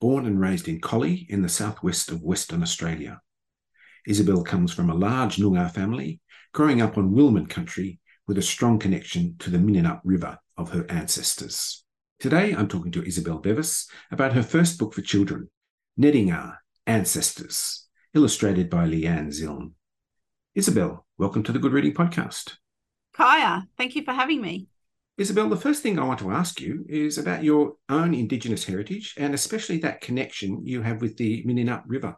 born and raised in Collie in the southwest of Western Australia. Isobel comes from a large Noongar family, growing up on Wilman country with a strong connection to the Mininup River of her ancestors. Today, I'm talking to Isobel Bevis about her first book for children, Nedingar Ancestors, illustrated by Leanne Zilm. Isobel, welcome to the Good Reading Podcast. Kaya, thank you for having me. Isobel, the first thing I want to ask you is about your own Indigenous heritage and especially that connection you have with the Mininup River.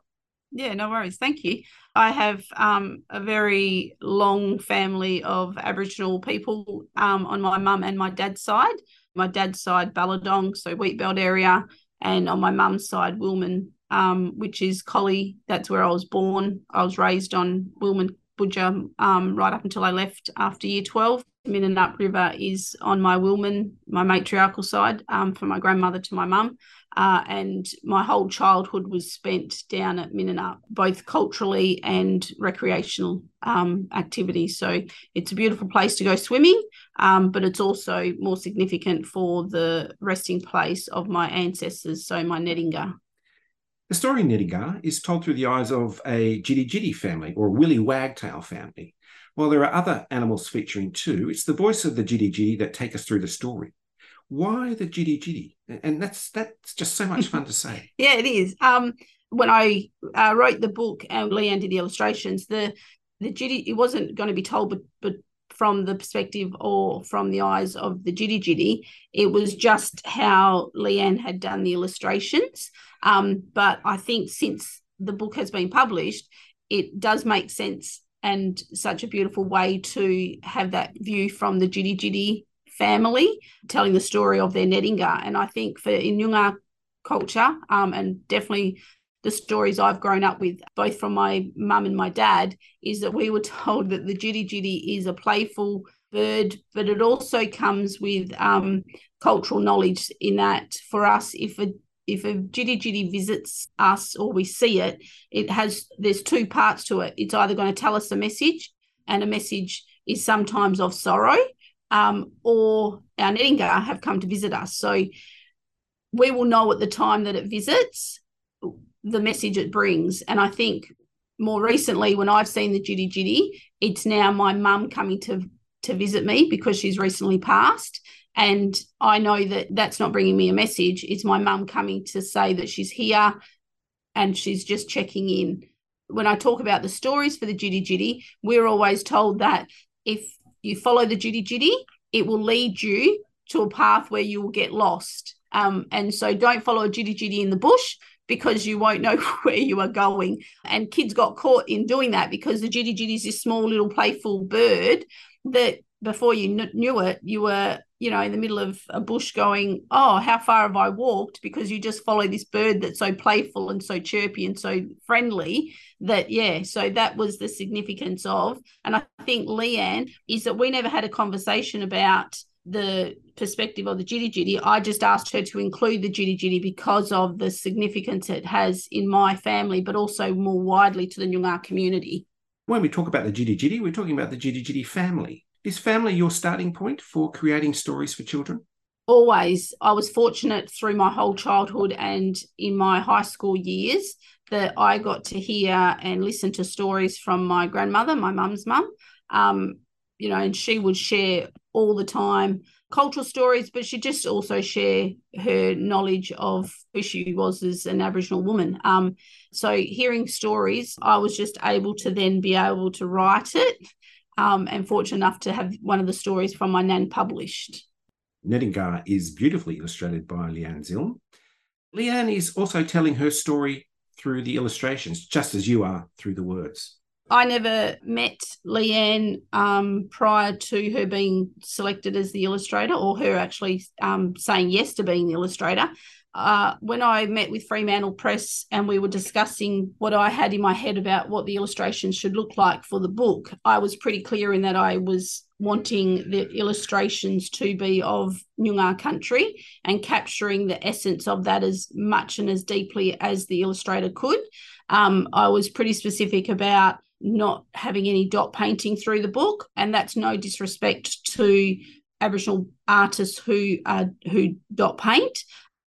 Yeah, no worries. Thank you. I have um, a very long family of Aboriginal people um, on my mum and my dad's side. My dad's side, Ballardong, so Wheatbelt area, and on my mum's side, Wilman, um, which is Collie. That's where I was born. I was raised on Wilman Budja um, right up until I left after year 12. Mininup River is on my Wilman, my matriarchal side, um, from my grandmother to my mum. Uh, and my whole childhood was spent down at Mininup, both culturally and recreational um, activities. So it's a beautiful place to go swimming, um, but it's also more significant for the resting place of my ancestors, so my Nedingar. The story Nedingar is told through the eyes of a Jitty Jitty family or Willy Wagtail family. While there are other animals featuring too, it's the voice of the Jitty Jitty that take us through the story. Why the Jitty Jitty? And that's that's just so much fun to say. yeah, it is. Um, when I uh, wrote the book and Leanne did the illustrations, the the Jitty it wasn't going to be told, but but from the perspective or from the eyes of the Jitty Jitty, it was just how Leanne had done the illustrations. Um, but I think since the book has been published, it does make sense and such a beautiful way to have that view from the Jitty Jitty family, telling the story of their Nedingar. And I think for in culture, um, and definitely the stories I've grown up with, both from my mum and my dad, is that we were told that the Jitty Jitty is a playful bird, but it also comes with um, cultural knowledge in that for us, if a if a jitty jitty visits us or we see it, it has there's two parts to it. It's either going to tell us a message, and a message is sometimes of sorrow, um, or our Nedingar have come to visit us. So we will know at the time that it visits the message it brings. And I think more recently, when I've seen the jitty jitty, it's now my mum coming to to visit me because she's recently passed and I know that that's not bringing me a message. It's my mum coming to say that she's here and she's just checking in. When I talk about the stories for the Jitty Jitty, we're always told that if you follow the Jitty Jitty, it will lead you to a path where you will get lost. Um, and so don't follow a Jitty Jitty in the bush because you won't know where you are going. And kids got caught in doing that because the Jitty Jitty is this small little playful bird that before you kn- knew it, you were you know, in the middle of a bush going, Oh, how far have I walked? Because you just follow this bird that's so playful and so chirpy and so friendly that, yeah. So that was the significance of. And I think Leanne is that we never had a conversation about the perspective of the jitty jitty. I just asked her to include the jitty jitty because of the significance it has in my family, but also more widely to the Noongar community. When we talk about the jitty jitty, we're talking about the jitty jitty family. Is family your starting point for creating stories for children? Always. I was fortunate through my whole childhood and in my high school years that I got to hear and listen to stories from my grandmother, my mum's mum. Um, you know, and she would share all the time cultural stories, but she just also share her knowledge of who she was as an Aboriginal woman. Um, so hearing stories, I was just able to then be able to write it um, and fortunate enough to have one of the stories from my nan published. Nedingar is beautifully illustrated by Leanne Zilm. Leanne is also telling her story through the illustrations, just as you are through the words. I never met Leanne um, prior to her being selected as the illustrator or her actually um, saying yes to being the illustrator. uh, when I met with Fremantle Press and we were discussing what I had in my head about what the illustrations should look like for the book, I was pretty clear in that I was wanting the illustrations to be of Noongar country and capturing the essence of that as much and as deeply as the illustrator could. Um, I was pretty specific about not having any dot painting through the book, and that's no disrespect to Aboriginal artists who uh, who dot paint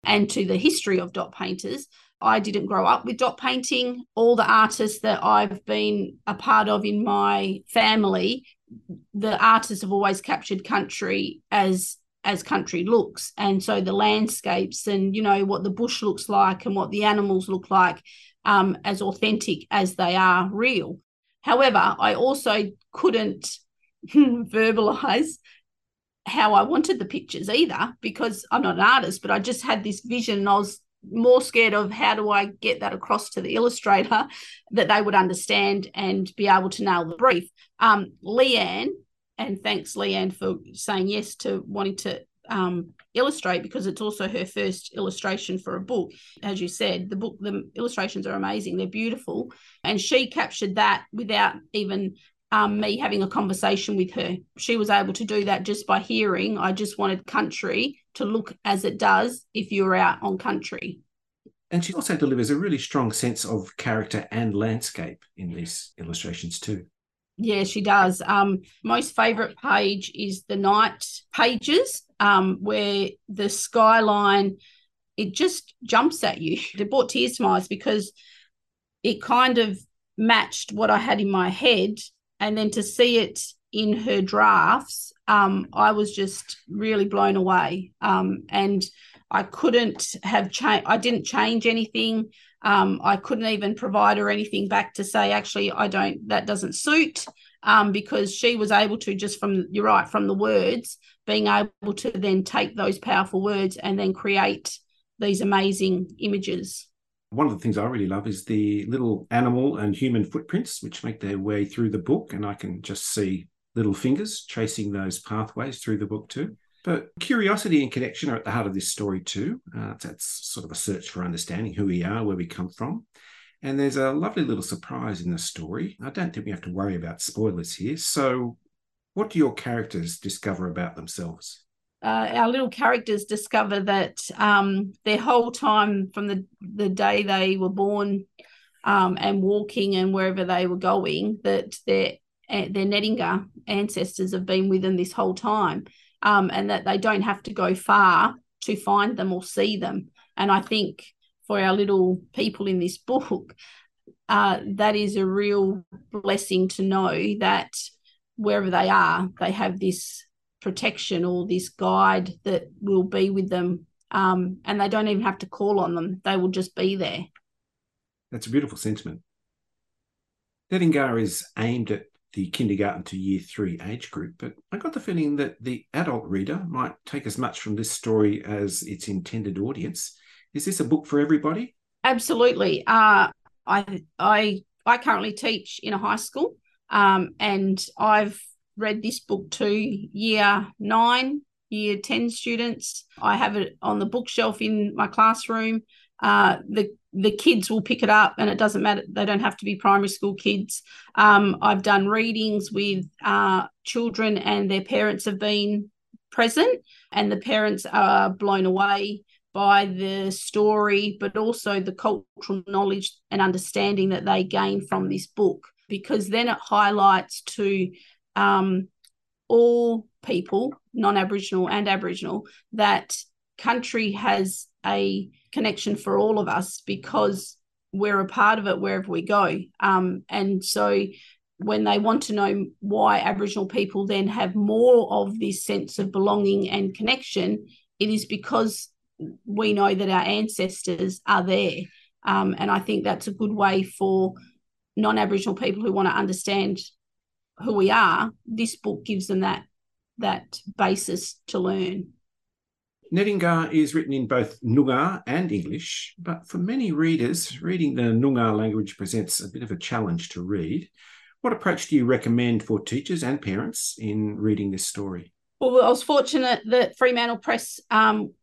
and to the history of dot painters. I didn't grow up with dot painting. All the artists that I've been a part of in my family, the artists have always captured country as as country looks and so the landscapes and you know what the bush looks like and what the animals look like um, as authentic as they are real however i also couldn't verbalize how I wanted the pictures either because I'm not an artist, but I just had this vision and I was more scared of how do I get that across to the illustrator that they would understand and be able to nail the brief. Um, Leanne, and thanks Leanne for saying yes to wanting to um, illustrate because it's also her first illustration for a book. As you said, the book, the illustrations are amazing. They're beautiful. And she captured that without even um, me having a conversation with her. She was able to do that just by hearing. I just wanted country to look as it does if you're out on country. And she also delivers a really strong sense of character and landscape in these illustrations too. Yeah, she does. Um, most favorite page is the night pages, um, where the skyline it just jumps at you. It brought tears to my eyes because it kind of matched what I had in my head and then to see it in her drafts, um, I was just really blown away. Um, and I couldn't have changed. I didn't change anything. Um, I couldn't even provide her anything back to say, actually, I don't. That doesn't suit. Um, because she was able to just from you're right from the words, being able to then take those powerful words and then create these amazing images one of the things I really love is the little animal and human footprints, which make their way through the book. And I can just see little fingers tracing those pathways through the book too. But curiosity and connection are at the heart of this story too. Uh, that's sort of a search for understanding who we are, where we come from. And there's a lovely little surprise in the story. I don't think we have to worry about spoilers here. So, what do your characters discover about themselves? uh, our little characters discover that um, their whole time from the, the day they were born um, and walking and wherever they were going, that their their Nedingar ancestors have been with them this whole time, um, and that they don't have to go far to find them or see them. And I think for our little people in this book, uh, that is a real blessing to know that wherever they are, they have this protection or this guide that will be with them. Um, and they don't even have to call on them, they will just be there. That's a beautiful sentiment. Nedingar is aimed at the kindergarten to year three age group, but I got the feeling that the adult reader might take as much from this story as its intended audience. Is this a book for everybody? Absolutely. Uh, I I I currently teach in a high school, um, and I've read this book to year nine, year 10 students. I have it on the bookshelf in my classroom. Uh, the the kids will pick it up and it doesn't matter they don't have to be primary school kids. Um, i've done readings with uh, children and their parents have been present and the parents are blown away by the story but also the cultural knowledge and understanding that they gain from this book because then it highlights to um, all people, non Aboriginal and Aboriginal, that country has a connection for all of us because we're a part of it wherever we go. Um, and so when they want to know why Aboriginal people then have more of this sense of belonging and connection, it is because we know that our ancestors are there. Um, and I think that's a good way for non Aboriginal people who want to understand who we are, this book gives them that that basis to learn. Nedingar is written in both Noongar and English, but for many readers, reading the Noongar language presents a bit of a challenge to read. What approach do you recommend for teachers and parents in reading this story? Well, I was fortunate that Fremantle Press um,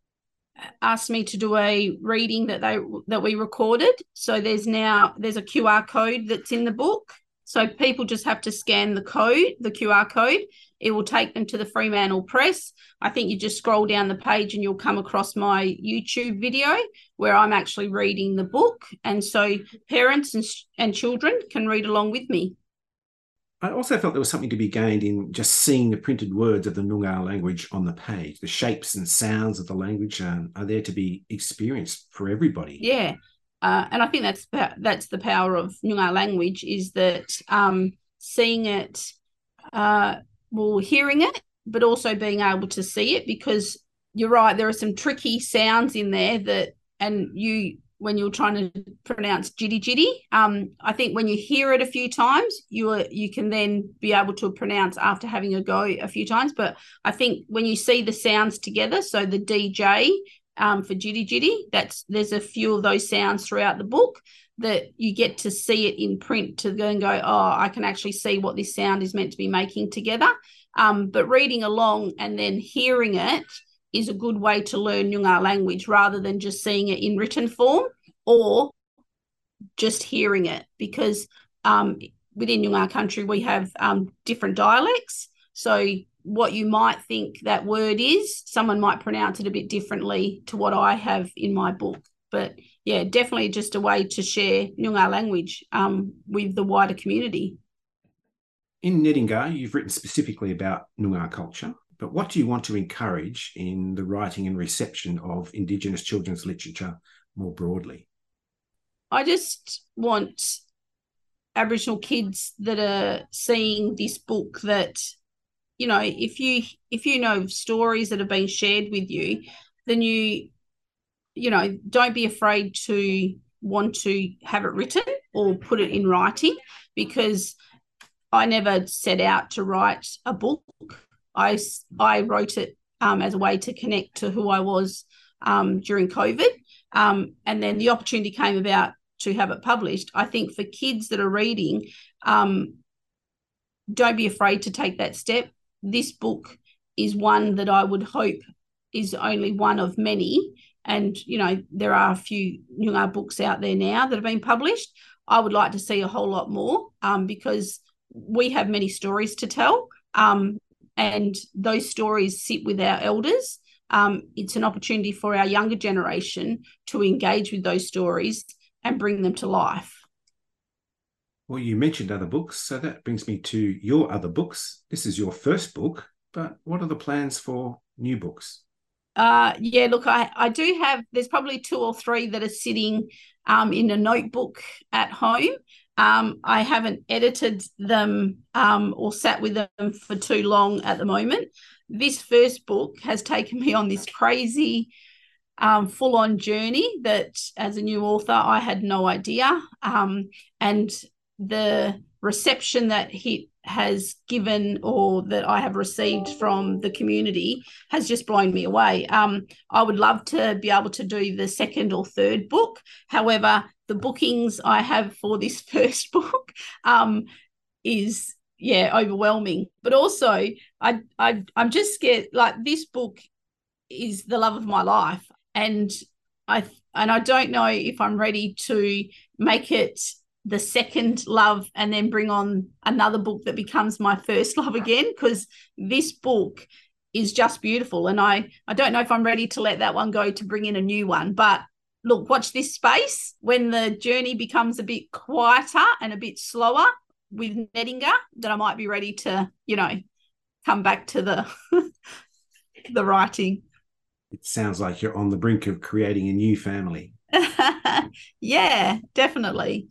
asked me to do a reading that they that we recorded. So there's now there's a QR code that's in the book. So people just have to scan the code, the QR code. It will take them to the Fremantle Press. I think you just scroll down the page and you'll come across my YouTube video where I'm actually reading the book. And so parents and, and children can read along with me. I also felt there was something to be gained in just seeing the printed words of the Noongar language on the page. The shapes and sounds of the language um, are there to be experienced for everybody. Yeah, uh, and I think that's that's the power of Noongar language is that um, seeing it, uh, well, hearing it, but also being able to see it because you're right. There are some tricky sounds in there that, and you when you're trying to pronounce jitty jitty. Um, I think when you hear it a few times, you are, you can then be able to pronounce after having a go a few times. But I think when you see the sounds together, so the DJ um, for jitty jitty, that's there's a few of those sounds throughout the book that you get to see it in print to go and go, oh, I can actually see what this sound is meant to be making together. Um, but reading along and then hearing it is a good way to learn Noongar language rather than just seeing it in written form or just hearing it because um, within Noongar country we have um, different dialects. So what you might think that word is, someone might pronounce it a bit differently to what I have in my book. But yeah, definitely just a way to share Noongar language um, with the wider community. In Nedingar, you've written specifically about Noongar culture. But what do you want to encourage in the writing and reception of Indigenous children's literature more broadly? I just want Aboriginal kids that are seeing this book that, you know, if you if you know stories that have been shared with you, then you, you know, don't be afraid to want to have it written or put it in writing because I never set out to write a book. I I wrote it um, as a way to connect to who I was um, during COVID, um, and then the opportunity came about to have it published. I think for kids that are reading, um, don't be afraid to take that step. This book is one that I would hope is only one of many. And, you know, there are a few Noongar books out there now that have been published. I would like to see a whole lot more um, because we have many stories to tell. Um, and those stories sit with our elders. Um, it's an opportunity for our younger generation to engage with those stories and bring them to life. Well, you mentioned other books, so that brings me to your other books. This is your first book, but what are the plans for new books? Uh, yeah, look, I, I do have, there's probably two or three that are sitting um, in a notebook at home. Um, I haven't edited them um, or sat with them for too long at the moment. This first book has taken me on this crazy um, full on journey that as a new author, I had no idea. Um, and the reception that he has given or that I have received from the community has just blown me away. Um, I would love to be able to do the second or third book. However, the bookings I have for this first book um, is yeah overwhelming. But also, I I I'm just scared. Like this book is the love of my life, and I and I don't know if I'm ready to make it the second love and then bring on another book that becomes my first love again because this book is just beautiful and I I don't know if I'm ready to let that one go to bring in a new one but look watch this space when the journey becomes a bit quieter and a bit slower with Nedingar that I might be ready to you know come back to the the writing it sounds like you're on the brink of creating a new family. yeah, definitely.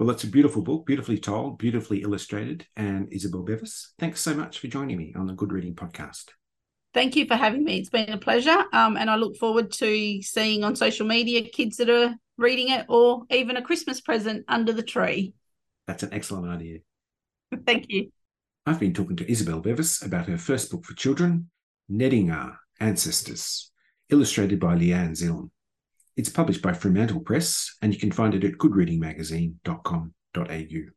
Well, that's a beautiful book, beautifully told, beautifully illustrated. And Isobel Bevis, thanks so much for joining me on the Good Reading Podcast. Thank you for having me. It's been a pleasure. Um, and I look forward to seeing on social media kids that are reading it or even a Christmas present under the tree. That's an excellent idea. Thank you. I've been talking to Isobel Bevis about her first book for children, Nedingar, Ancestors, illustrated by Leanne Zilm. It's published by Fremantle Press, and you can find it at goodreadingmagazine.com.au.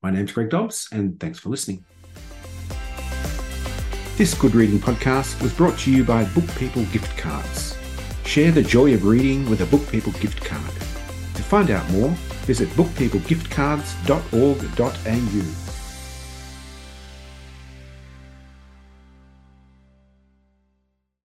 My name's Greg Dobbs, and thanks for listening. This Good Reading podcast was brought to you by Book People Gift Cards. Share the joy of reading with a Book People gift card. To find out more, visit bookpeoplegiftcards.org.au.